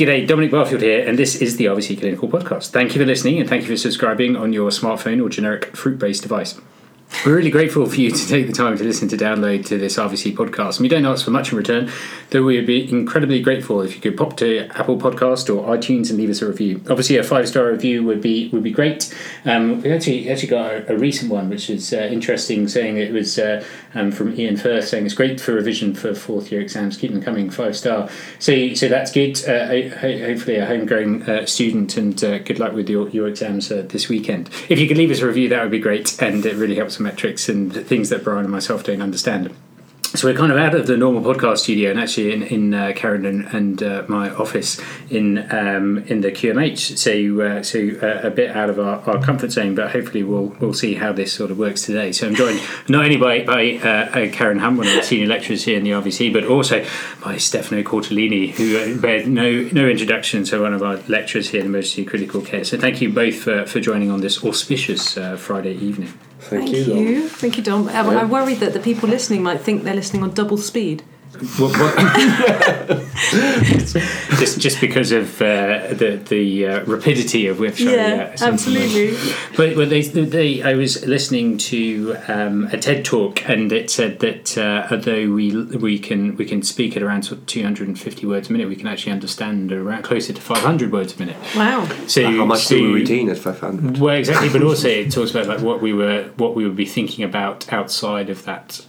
G'day, Dominic Barfield here, and this is the RVC Clinical Podcast. Thank you for listening and thank you for subscribing on your smartphone or generic fruit based device. We're really grateful for you to take the time to listen to download to this RVC podcast. And we don't ask for much in return, though we would be incredibly grateful if you could pop to Apple Podcast or iTunes and leave us a review. Obviously, a five star review would be would be great. Um, we actually actually got a, a recent one, which is uh, interesting, saying it was uh, um, from Ian Firth, saying it's great for revision for fourth year exams. Keep them coming, five star. So so that's good. Uh, ho- hopefully, a homegrown uh, student, and uh, good luck with your your exams uh, this weekend. If you could leave us a review, that would be great, and it really helps metrics and things that Brian and myself don't understand. So we're kind of out of the normal podcast studio and actually in, in uh, Karen and, uh, my office in um, in the QMH. So uh, so uh, a bit out of our, our comfort zone, but hopefully we'll we'll see how this sort of works today. So I'm joined not only by, by uh, Karen Humm, one of the senior lecturers here in the RVC, but also by Stefano Cortellini, who bears no no introduction, so one of our lecturers here in emergency critical care. So thank you both for, for joining on this auspicious uh, Friday evening. Thank, Thank you, you. Thank you, Dom. I, I worry that the people listening might think they're listening on double speed. What, what? just just because of uh, the the uh, rapidity of which yeah, I, uh, absolutely. But, but they, they, I was listening to um, a TED talk, and it said that uh, although we we can we can speak at around sort of 250 words a minute, we can actually understand around closer to 500 words a minute. Wow! So how much so, do we retain at 500? Well, exactly. But also it talks about like what we were what we would be thinking about outside of that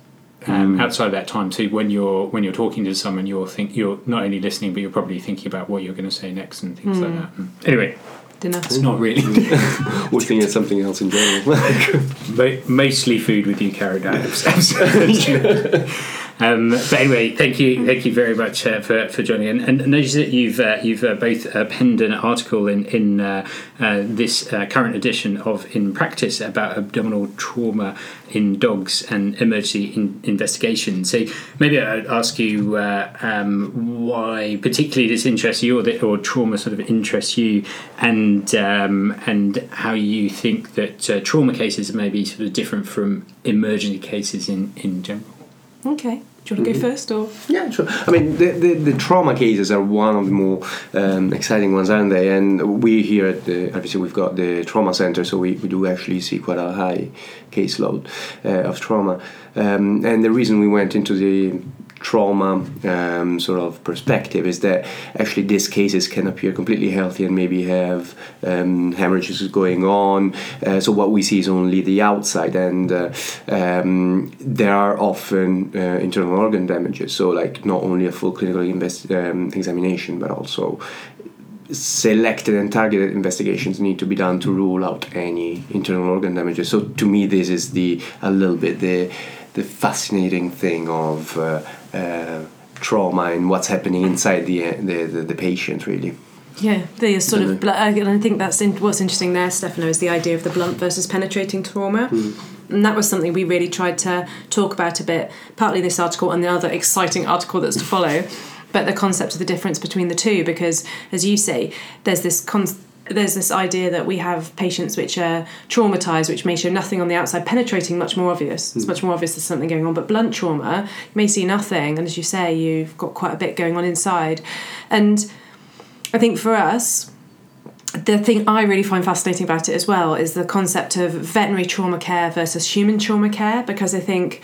um, mm. outside of that time too when you're when you're talking to someone you're think you're not only listening but you're probably thinking about what you're going to say next and things mm. like that. And anyway dinner. it's not really. Looking at something else in general. Mostly food with you Karen Um, but anyway, thank you, thank you very much uh, for, for joining. And, and notice that you've uh, you've uh, both uh, penned an article in in uh, uh, this current edition of In Practice about abdominal trauma in dogs and emergency in investigation. So maybe I'd ask you um, why particularly this interests you, or, that, or trauma sort of interests you, and um, and how you think that trauma cases may be sort of different from emergency cases in in general. Okay. Do you want to go mm-hmm. first, or yeah, sure. I mean, the, the, the trauma cases are one of the more um, exciting ones, aren't they? And we here at the obviously we've got the trauma center, so we, we do actually see quite a high caseload uh, of trauma. Um, and the reason we went into the trauma um, sort of perspective is that actually these cases can appear completely healthy and maybe have um, hemorrhages going on. Uh, so what we see is only the outside, and uh, um, there are often uh, internal organ damages. So like not only a full clinical invest- um, examination, but also selected and targeted investigations need to be done to rule out any internal organ damages. So to me, this is the a little bit the the fascinating thing of uh, trauma and what's happening inside the, the, the, the patient, really. Yeah, the sort of, and I think that's in, what's interesting there, Stefano, is the idea of the blunt versus penetrating trauma. Mm. And that was something we really tried to talk about a bit, partly this article and the other exciting article that's to follow, but the concept of the difference between the two, because as you say, there's this there's this idea that we have patients which are traumatized, which may show nothing on the outside, penetrating much more obvious. It's hmm. much more obvious there's something going on. But blunt trauma, you may see nothing, and as you say, you've got quite a bit going on inside. And I think for us, the thing I really find fascinating about it as well is the concept of veterinary trauma care versus human trauma care, because I think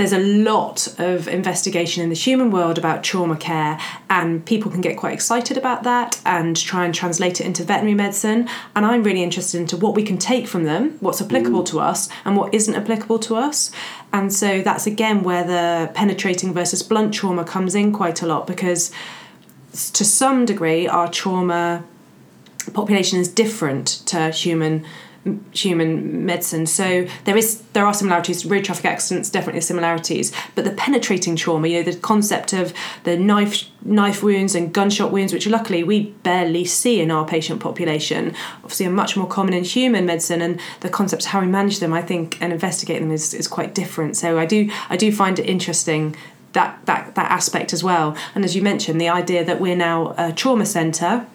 there's a lot of investigation in the human world about trauma care, and people can get quite excited about that and try and translate it into veterinary medicine. And I'm really interested into what we can take from them, what's applicable mm. to us, and what isn't applicable to us. And so that's again where the penetrating versus blunt trauma comes in quite a lot because to some degree our trauma population is different to human human medicine. So there is there are similarities. Road traffic accidents definitely similarities, but the penetrating trauma, you know, the concept of the knife knife wounds and gunshot wounds, which luckily we barely see in our patient population, obviously are much more common in human medicine, and the concept of how we manage them, I think, and investigate them is, is quite different. So I do I do find it interesting that that that aspect as well. And as you mentioned, the idea that we're now a trauma centre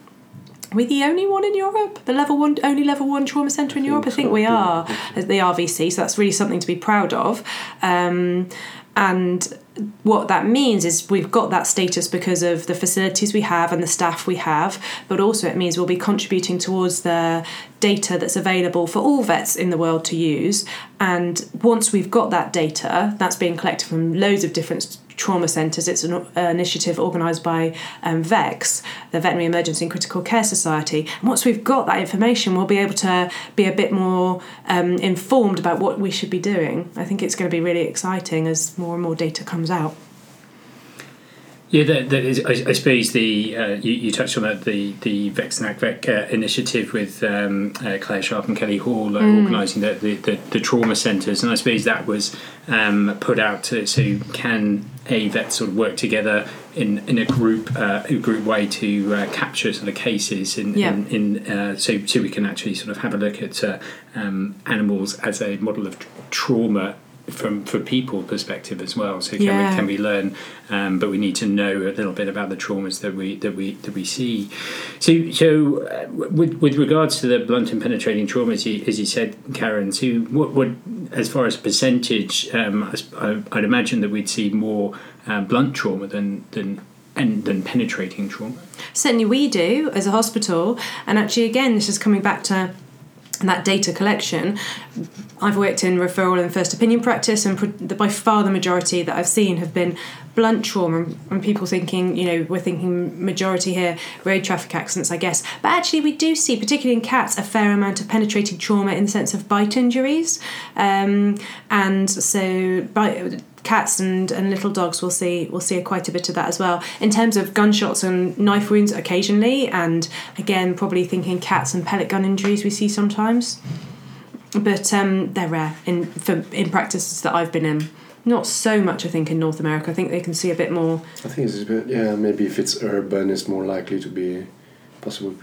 we're the only one in Europe, the level one, only level one trauma centre in Europe. I think we are the RVC, so that's really something to be proud of. Um, and what that means is we've got that status because of the facilities we have and the staff we have, but also it means we'll be contributing towards the data that's available for all vets in the world to use. And once we've got that data, that's being collected from loads of different trauma centres. It's an uh, initiative organised by um, VECCS, the Veterinary Emergency and Critical Care Society. And once we've got that information, we'll be able to be a bit more um, informed about what we should be doing. I think it's going to be really exciting as more and more data comes out. Yeah, that, that is, I, I, suppose the uh, you, you, touched on that the the VECCS uh, initiative with um, uh, Claire Sharp and Kelly Hall uh, mm. organising the, the, the, the, trauma centres, and I suppose that was um, put out to, so can a vet sort of work together in, in a group uh, a group way to uh, capture sort of cases in, yeah. in, in so so we can actually sort of have a look at um, animals as a model of trauma from for people perspective as well. So can yeah. we can we learn, um, but we need to know a little bit about the traumas that we that we that we see. So so uh, with with regards to the blunt and penetrating trauma, as you, as you said, Karen. So what what as far as percentage, um, I, would imagine that we'd see more uh, blunt trauma than than and than penetrating trauma. Certainly, we do as a hospital, and actually, again, this is coming back to that data collection. I've worked in referral and first opinion practice, and by far the majority that I've seen have been blunt trauma and people thinking, you know, we're thinking majority here, road traffic accidents, I guess. But actually, we do see, particularly in cats, a fair amount of penetrating trauma in the sense of bite injuries. Um, and so, bite cats and, and little dogs will see will see quite a bit of that as well. In terms of gunshots and knife wounds, occasionally, and again, probably thinking cats and pellet gun injuries we see sometimes, but um, they're rare in for in practices that I've been in. Not so much, I think, in North America. I think they can see a bit more. I think it's a bit, yeah. Maybe if it's urban, it's more likely to be possible.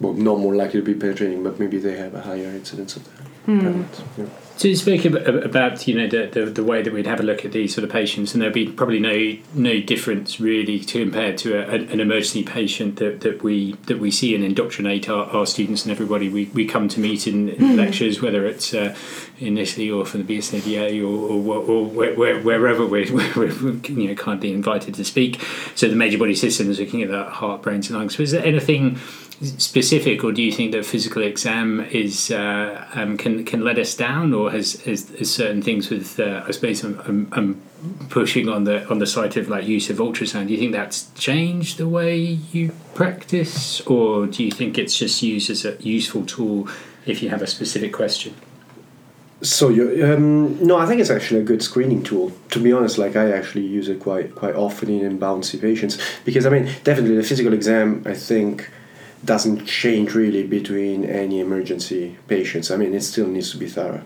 Well, not more likely to be penetrating, but maybe they have a higher incidence of that. Hmm. Yeah. To speak about you know the, the, the way that we'd have a look at these sort of patients, and there'd be probably no no difference really to compared to a, an emergency patient that, that we that we see and indoctrinate our, our students and everybody we, we come to meet in, in mm. lectures, whether it's uh, in Italy or from the BSAVA or, or, or where, wherever we're, we're, you know kindly invited to speak. So the major body systems is looking at that heart, brains, and lungs. So is there anything specific, or do you think that physical exam is uh, um, can can let us down, or has, has, has certain things with uh, I suppose I'm, I'm, I'm, pushing on the on the side of like use of ultrasound. Do you think that's changed the way you practice, or do you think it's just used as a useful tool if you have a specific question? So you um, no, I think it's actually a good screening tool. To be honest, like I actually use it quite quite often in bouncy patients because I mean definitely the physical exam I think doesn't change really between any emergency patients. I mean, it still needs to be thorough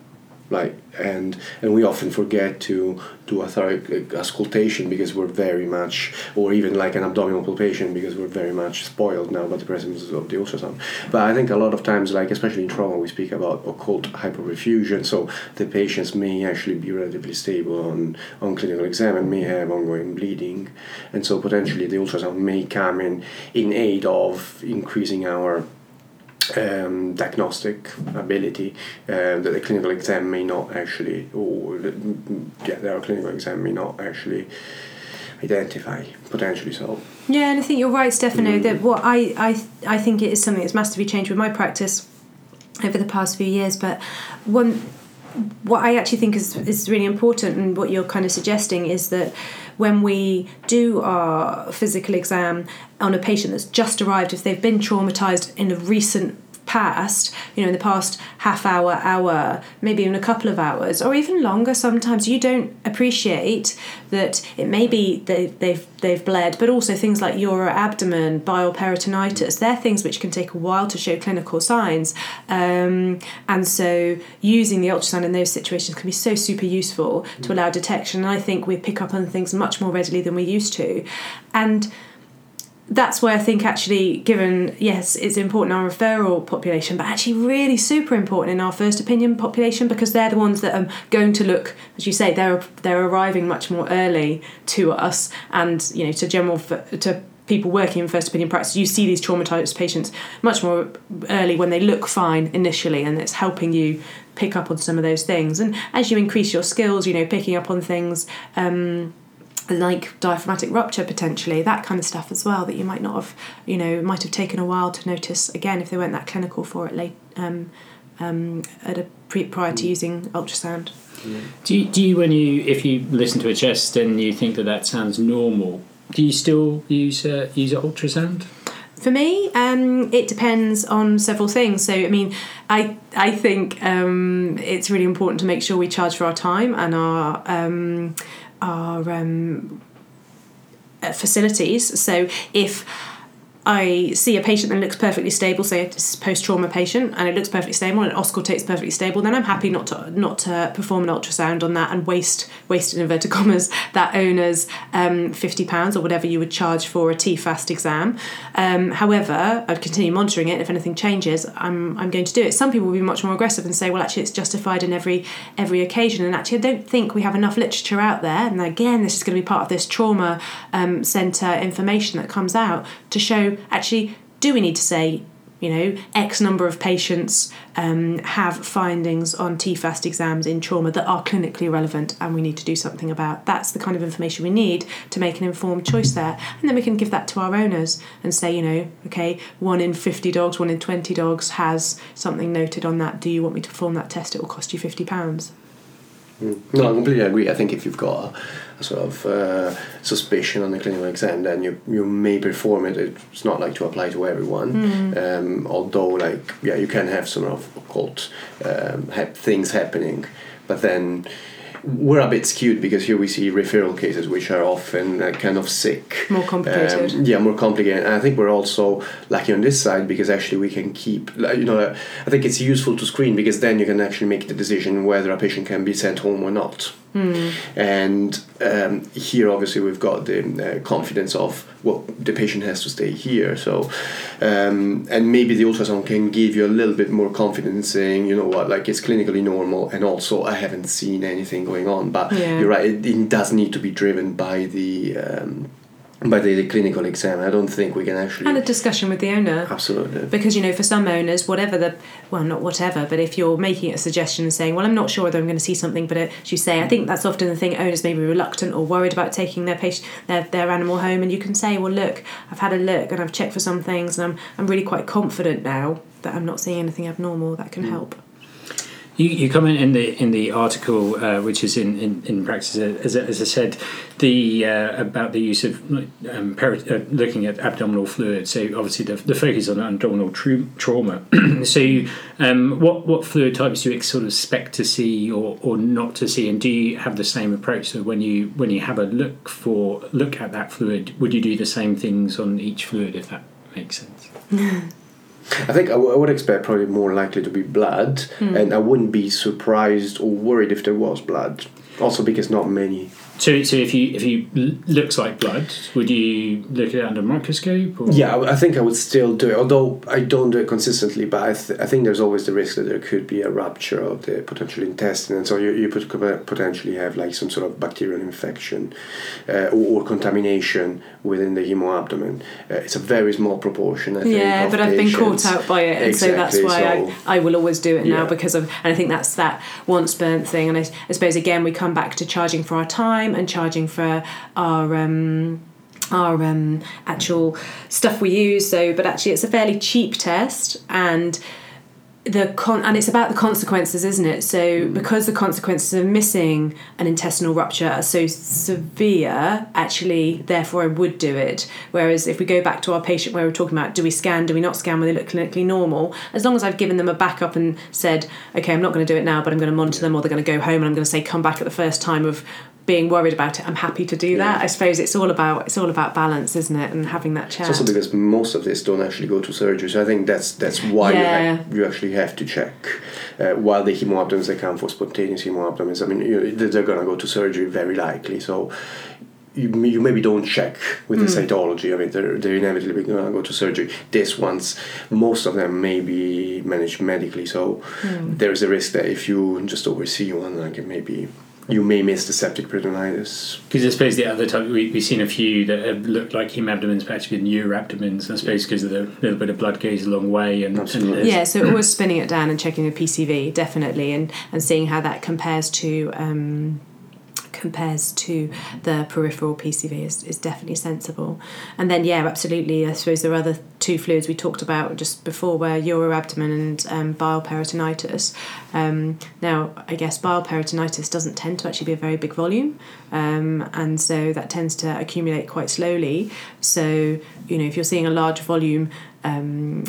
like and and we often forget to do a thorough auscultation because we're very much or even like an abdominal palpation because we're very much spoiled now by the presence of the ultrasound. But i think a lot of times like especially in trauma we speak about occult hypoperfusion so the patients may actually be relatively stable on on clinical exam and may have ongoing bleeding. And so potentially the ultrasound may come in in aid of increasing our um, diagnostic ability uh, that the clinical exam may not actually, or yeah, their clinical exam may not actually identify potentially so. Yeah, and I think you're right, Stefano. Mm. That what I I I think it is something that's massively changed with my practice over the past few years. But one, what I actually think is is really important, and what you're kind of suggesting is that when we do our physical exam on a patient that's just arrived, if they've been traumatized in a recent past, you know, in the past half hour, hour, maybe even a couple of hours, or even longer sometimes, you don't appreciate that it may be they, they've they've bled, but also things like uroabdomen, bile peritonitis, they're things which can take a while to show clinical signs. Um, and so using the ultrasound in those situations can be so super useful to allow detection. And I think we pick up on things much more readily than we used to. And that's why I think actually, given yes, it's important our referral population, but actually really super important in our first opinion population because they're the ones that are going to look, as you say, they're they're arriving much more early to us, and you know to general to people working in first opinion practice, you see these traumatized patients much more early when they look fine initially, and it's helping you pick up on some of those things. And as you increase your skills, you know, picking up on things. Um, like diaphragmatic rupture potentially that kind of stuff as well that you might not have you know might have taken a while to notice again if they weren't that clinical for it late um, um, at a pre, prior to using ultrasound. Do you, do you when you if you listen to a chest and you think that that sounds normal do you still use uh, use an ultrasound? For me, um, it depends on several things. So, I mean, I I think um, it's really important to make sure we charge for our time and our um, our um, facilities. So if I see a patient that looks perfectly stable, say a post trauma patient, and it looks perfectly stable and it auscultates perfectly stable, then I'm happy not to not to perform an ultrasound on that and waste waste in inverted commas that owner's um, fifty pounds or whatever you would charge for a TFAST exam. Um, however, I'd continue monitoring it. If anything changes, I'm I'm going to do it. Some people will be much more aggressive and say, well, actually, it's justified in every every occasion. And actually, I don't think we have enough literature out there. And again, this is going to be part of this trauma um, centre information that comes out to show actually, do we need to say, you know, X number of patients um, have findings on TFAST exams in trauma that are clinically relevant and we need to do something about? That's the kind of information we need to make an informed choice there. And then we can give that to our owners and say, you know, okay, one in 50 dogs, one in 20 dogs has something noted on that. Do you want me to perform that test? It will cost you £50. No, I completely agree. I think if you've got a, a sort of uh, suspicion on the clinical exam, then you you may perform it. It's not like to apply to everyone. Mm. Um, although, like, yeah, you can have some of occult um, ha- things happening, but then we're a bit skewed because here we see referral cases which are often uh, kind of sick. More complicated. Um, yeah, more complicated. And I think we're also lucky on this side because actually we can keep, you know, I think it's useful to screen because then you can actually make the decision whether a patient can be sent home or not. Hmm. And um, here, obviously, we've got the uh, confidence of well, the patient has to stay here. So, um, and maybe the ultrasound can give you a little bit more confidence, saying, you know what, like it's clinically normal, and also I haven't seen anything going on. But Yeah. you're right; it, it does need to be driven by the um, by the, the clinical exam. I don't think we can actually And a discussion with the owner. absolutely. because you know for some owners whatever the well not whatever but if you're making a suggestion and saying well i'm not sure whether i'm going to see something but uh, as you say i think that's often the thing owners may be reluctant or worried about taking their patient their, their animal home and you can say well look i've had a look and i've checked for some things and i'm, I'm really quite confident now that i'm not seeing anything abnormal that can mm. help You, you comment in the in the article, uh, which is in, in, in practice, uh, as, as I said, the uh, about the use of um, peri- uh, looking at abdominal fluid. So obviously the, the focus on abdominal trauma. so um, what what fluid types do you sort of expect to see or, or not to see, and do you have the same approach? So when you when you have a look for look at that fluid, would you do the same things on each fluid if that makes sense? I think I, w- I would expect probably more likely to be blood, hmm. and I wouldn't be surprised or worried if there was blood. Also, because not many. So, so if you if you looks like blood, would you look at it under a microscope? Or? Yeah, I, I think I would still do it, although I don't do it consistently. But I, th- I think there's always the risk that there could be a rupture of the potential intestine, and so you, you could could potentially have like some sort of bacterial infection uh, or, or contamination within the hemoabdomen. Uh, it's a very small proportion, I think. yeah of but i've been caught out by it and so that's why so- I, I will always do it now because of and i think that's that once burnt thing and I, I suppose again we come back to charging for our time and charging for our um our um, actual stuff we use. So but actually it's a fairly cheap test and the con and it's about the consequences isn't it? So because the consequences of missing an intestinal rupture are so severe actually therefore i would do it. Whereas if we go back to our patient where we're talking about do we scan do we not scan when they look clinically normal? As long as i've given them a backup and said okay i'm not going to do it now but i'm going to monitor them or they're going to go home and i'm going to say come back at the first time of being worried about it i'm happy to do that i suppose it's all about it's all about balance isn't it and having that chat It's also because most of this don't actually go to surgery, so I think that's that's why you, ha- you actually have to check. Uh, while the hemoabdomens they come for spontaneous hemoabdomens, I mean you, they're going to go to surgery very likely. So you, you maybe don't check with the cytology. I mean they're they're inevitably going to go to surgery. This ones, most of them may be managed medically, so there's a risk that if you just oversee one, like it may be you may miss the septic peritonitis. Because I suppose the other time we, we've seen a few that have looked like hemabdomens, but actually been urabdomens. I suppose because of the little bit of blood goes a long way. And, and Yeah, so always spinning it down and checking the PCV definitely, and and seeing how that compares to. Um, compares to the peripheral PCV is, is definitely sensible. And then, yeah, absolutely. I suppose there are other two fluids we talked about just before were uroabdomen and um, bile peritonitis. Um, now, I guess bile peritonitis doesn't tend to actually be a very big volume, um, and so that tends to accumulate quite slowly. So, you know, if you're seeing a large volume, um,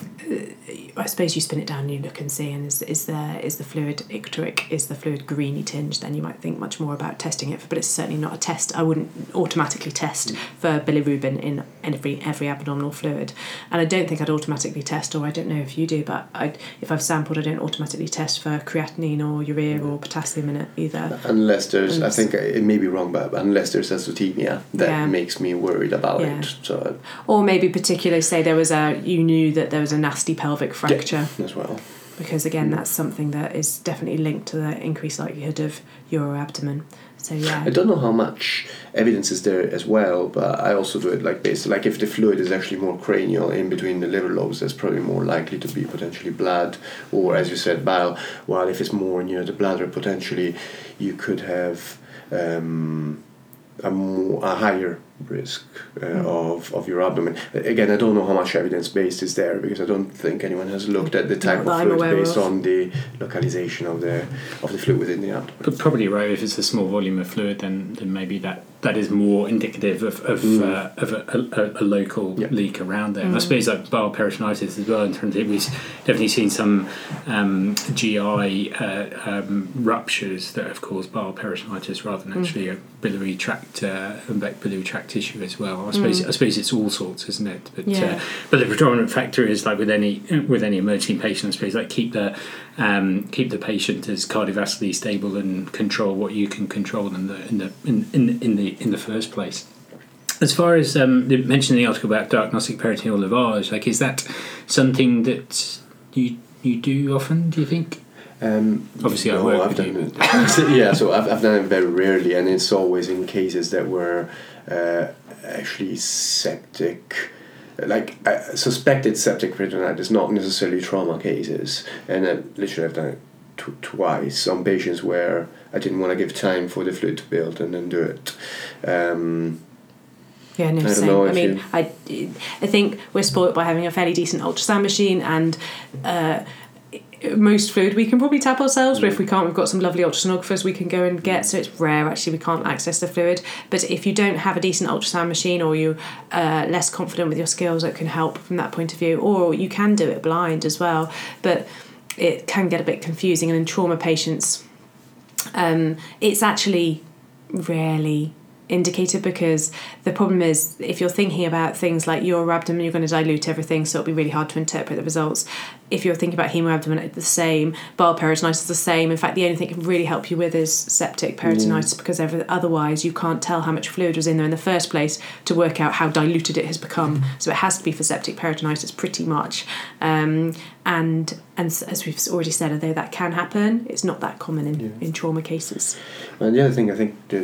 I suppose you spin it down and you look and see, and is, is there is the fluid icteric, is the fluid greeny tinge? Then you might think much more about testing it, but it's certainly not a test. I wouldn't automatically test for bilirubin in every every abdominal fluid, and I don't think I'd automatically test, or I don't know if you do, but I if I've sampled, I don't automatically test for creatinine or urea or potassium in it either. Unless there's, I think it may be wrong, but unless there's azotemia, that Yeah. makes me worried about Yeah. it. So Or maybe particularly say there was a you knew that there was a nasty pelvic fracture. As well. because again that's something that is definitely linked to the increased likelihood of uroabdomen. so yeah I don't know how much evidence is there as well, but I also do it like based like if the fluid is actually more cranial in between the liver lobes, that's probably more likely to be potentially blood, or as you said, bile. While if it's more near the bladder, potentially you could have um, a more a higher risk uh, of of uroabdomen. Again, I don't know how much evidence based is there because I don't think anyone has looked at the type Not of fluid based of. on the localization of the of the fluid within the abdomen. But probably right. If it's a small volume of fluid, then, then maybe that, that is more indicative of of, uh, of a, a, a local Yeah. leak around there. And I suppose like bile peritonitis as well. In terms of we've definitely seen some um, GI uh, um, ruptures that have caused bile peritonitis rather than actually a biliary tract uh, biliary tract tissue as well. I suppose I suppose it's all sorts, isn't it? But Yeah. uh, but the predominant factor is like with any with any emergency patient, I suppose like keep the um, keep the patient as cardiovascularly stable and control what you can control in the in the in, in, in the in the first place. As far as um, the mentioned in the article about diagnostic peritoneal lavage, like is that something that you you do often? Do you think? Um, Obviously, I no, work I've with done it. yeah, so I've, I've done it very rarely, and it's always in cases that were uh, actually septic, like uh, suspected septic peritonitis, not necessarily trauma cases. And I literally, I've done it tw- twice on patients where I didn't want to give time for the fluid to build and then do it. Um, yeah no I same know I mean you- I, I think we're spoilt by having a fairly decent ultrasound machine and uh, most fluid we can probably tap ourselves but if we can't we've got some lovely ultrasonographers we can go and get so it's rare actually we can't access the fluid. But if you don't have a decent ultrasound machine or you're uh, less confident with your skills it can help from that point of view or you can do it blind as well but it can get a bit confusing and in trauma patients um, it's actually rarely indicated because the problem is if you're thinking about things like uroabdomen you're going to dilute everything so it'll be really hard to interpret the results if you're thinking about hemoabdomen it's the same. Bile peritonitis is the same. In fact the only thing it can really help you with is septic peritonitis because every, otherwise you can't tell how much fluid was in there in the first place to work out how diluted it has become. So it has to be for septic peritonitis pretty much. Um, and and as we've already said although that can happen it's not that common in, Yeah. in trauma cases. And the other thing I think there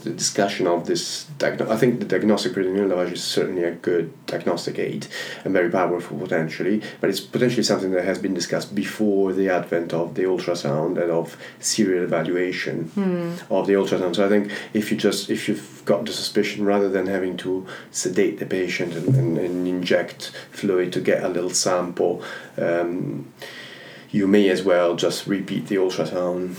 the discussion of this. Diagno- I think the diagnostic peritoneal lavage is certainly a good diagnostic aid and very powerful potentially, but it's potentially something that has been discussed before the advent of the ultrasound and of serial evaluation of the ultrasound. So I think if you just if you've got the suspicion, rather than having to sedate the patient and, and, and inject fluid to get a little sample. Um, you may as well just repeat the ultrasound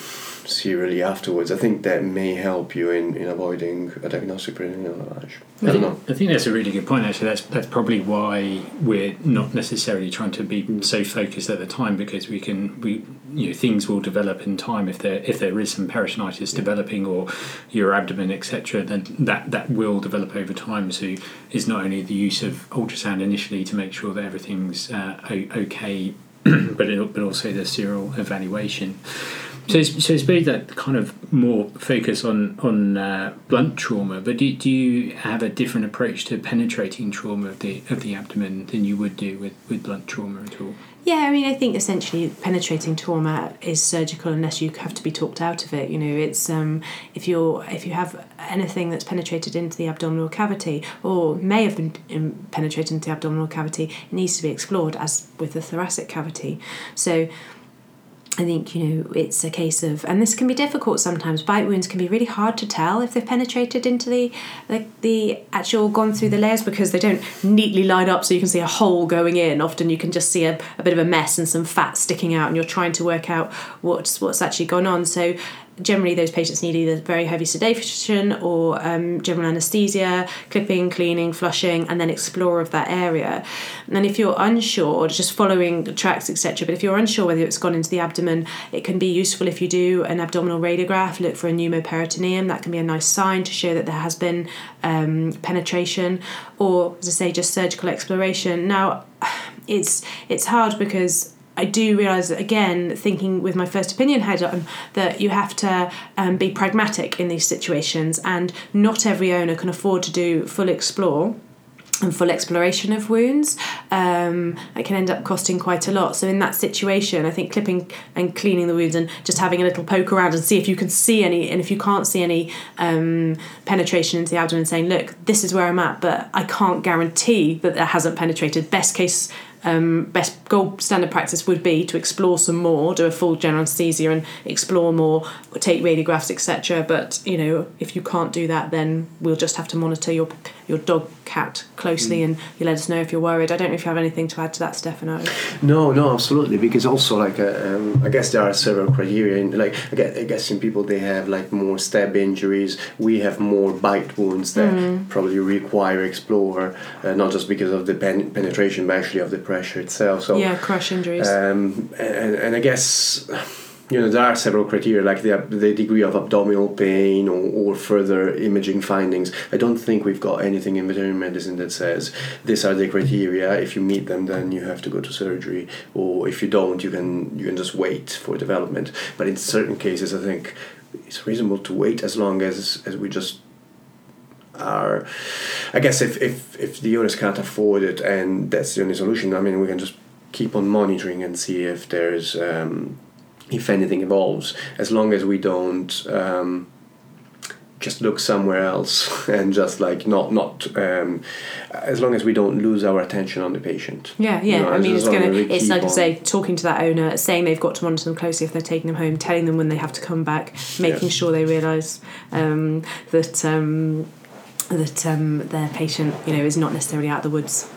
serially afterwards. I think that may help you in, in avoiding a diagnostic peritoneal lavage. I I don't think, know. I think that's a really good point. Actually, that's that's probably why we're not necessarily trying to be so focused at the time because we can we you know things will develop in time if there if there is some peritonitis developing or uroabdomen etc. Then that that will develop over time. So is not only the use of ultrasound initially to make sure that everything's uh, okay, but it, but also the serial evaluation. So it's, so it's made that kind of more focus on on uh, blunt trauma, but do, do you have a different approach to penetrating trauma of the of the abdomen than you would do with, with blunt trauma at all? Yeah, I mean, I think essentially penetrating trauma is surgical unless you have to be talked out of it. You know, it's um, if you're if you have anything that's penetrated into the abdominal cavity or may have been um, penetrated into the abdominal cavity, it needs to be explored as with the thoracic cavity. So I think you know it's a case of, and this can be difficult sometimes. Bite wounds can be really hard to tell if they've penetrated into the the, the actual gone through the layers because they don't neatly line up, so you can see a hole going in. Often you can just see a, a bit of a mess and some fat sticking out, and you're trying to work out what's what's actually gone on. So generally those patients need either very heavy sedation or um, general anesthesia, clipping, cleaning, flushing, and then explore of that area. And if you're unsure, just following tracks, etc. But if you're unsure whether it's gone into the abdomen, it can be useful if you do an abdominal radiograph, look for a pneumoperitoneum. That can be a nice sign to show that there has been um, penetration, or as I say, just surgical exploration. Now, it's it's hard because I do realise that again, thinking with my first opinion head on, that you have to um, be pragmatic in these situations, and not every owner can afford to do full explore and full exploration of wounds. Um, it can end up costing quite a lot. So in that situation, I think clipping and cleaning the wounds and just having a little poke around and see if you can see any, and if you can't see any um, penetration into the abdomen, saying, "Look, this is where I'm at, but I can't guarantee that there hasn't penetrated." Best case um, best gold standard practice would be to explore some more, do a full general anesthesia and explore more, take radiographs, etc. But you know, if you can't do that, then we'll just have to monitor your your dog cat closely, mm. and you let us know if you're worried. I don't know if you have anything to add to that, Stefano. No, no, absolutely. Because also, like, uh, um, I guess there are several criteria. In, like, I guess, I guess in people they have like more stab injuries. We have more bite wounds that mm. probably require explore, uh, not just because of the pen- penetration, but actually of the pressure itself. So yeah, crush injuries. Um, and, and I guess you know there are several criteria like the, the degree of abdominal pain or, or further imaging findings. I don't think we've got anything in veterinary medicine that says these are the criteria. If you meet them then you have to go to surgery or if you don't you can you can just wait for development. But in certain cases i think it's reasonable to wait as long as as we just are i guess if if if the owners can't afford it and that's the only solution i mean we can just keep on monitoring and see if there's um, if anything evolves, as long as we don't um, just look somewhere else and just like not not um, as long as we don't lose our attention on the patient. Yeah, yeah. You know, I mean, it's gonna. It's like I say, talking to that owner, saying they've got to monitor them closely if they're taking them home, telling them when they have to come back, making yes. sure they realise um, that. Um, that um, their patient, you know, is not necessarily out of the woods.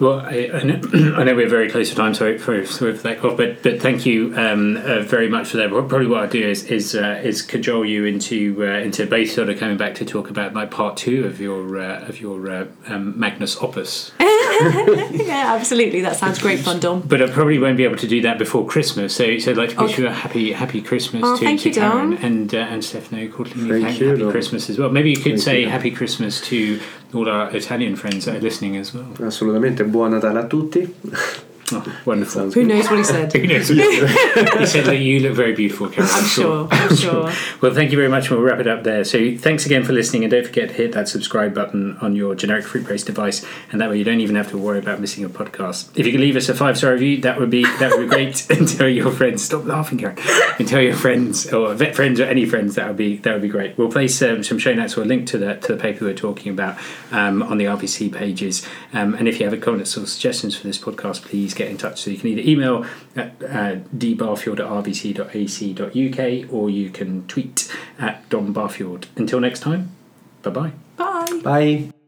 Well, I, I, know, I, know, we're very close to time, sorry for, sorry for that cough, but but thank you um, uh, very much for that. Probably what I'll do is is, uh, is cajole you into uh, into both sort of coming back to talk about my part two of your uh, of your uh, um, Magnus opus. yeah, absolutely. That sounds great fun, Dom. But I probably won't be able to do that before Christmas. So, so I'd like to wish okay. you a happy happy Christmas oh, to, thank to you, Karen Dom. and uh, and Stefano Courtney. Thank you, happy Dom. Christmas as well. Maybe you could thank say you. happy Christmas to all our Italian friends that are listening as well. Assolutamente. Buon Natale a tutti. Oh, wonderful. Who knows what he said? Who knows? he said that you look very beautiful, Karen. I'm sure. I'm sure. well, thank you very much. We'll wrap it up there. So, thanks again for listening, and don't forget to hit that subscribe button on your generic fruit based device, and that way you don't even have to worry about missing a podcast. If you could leave us a five star review, that would be that would be great. and tell your friends. Stop laughing, Karen. And tell your friends or vet friends or any friends. That would be that would be great. We'll place um, some show notes or a link to the to the paper we're talking about um, on the RVC pages. Um, and if you have any comments or suggestions for this podcast, please get in touch. So you can either email at uh, dbarfield at rvc.ac.uk or you can tweet at Dom Barfield. Until next time, bye-bye. Bye. Bye.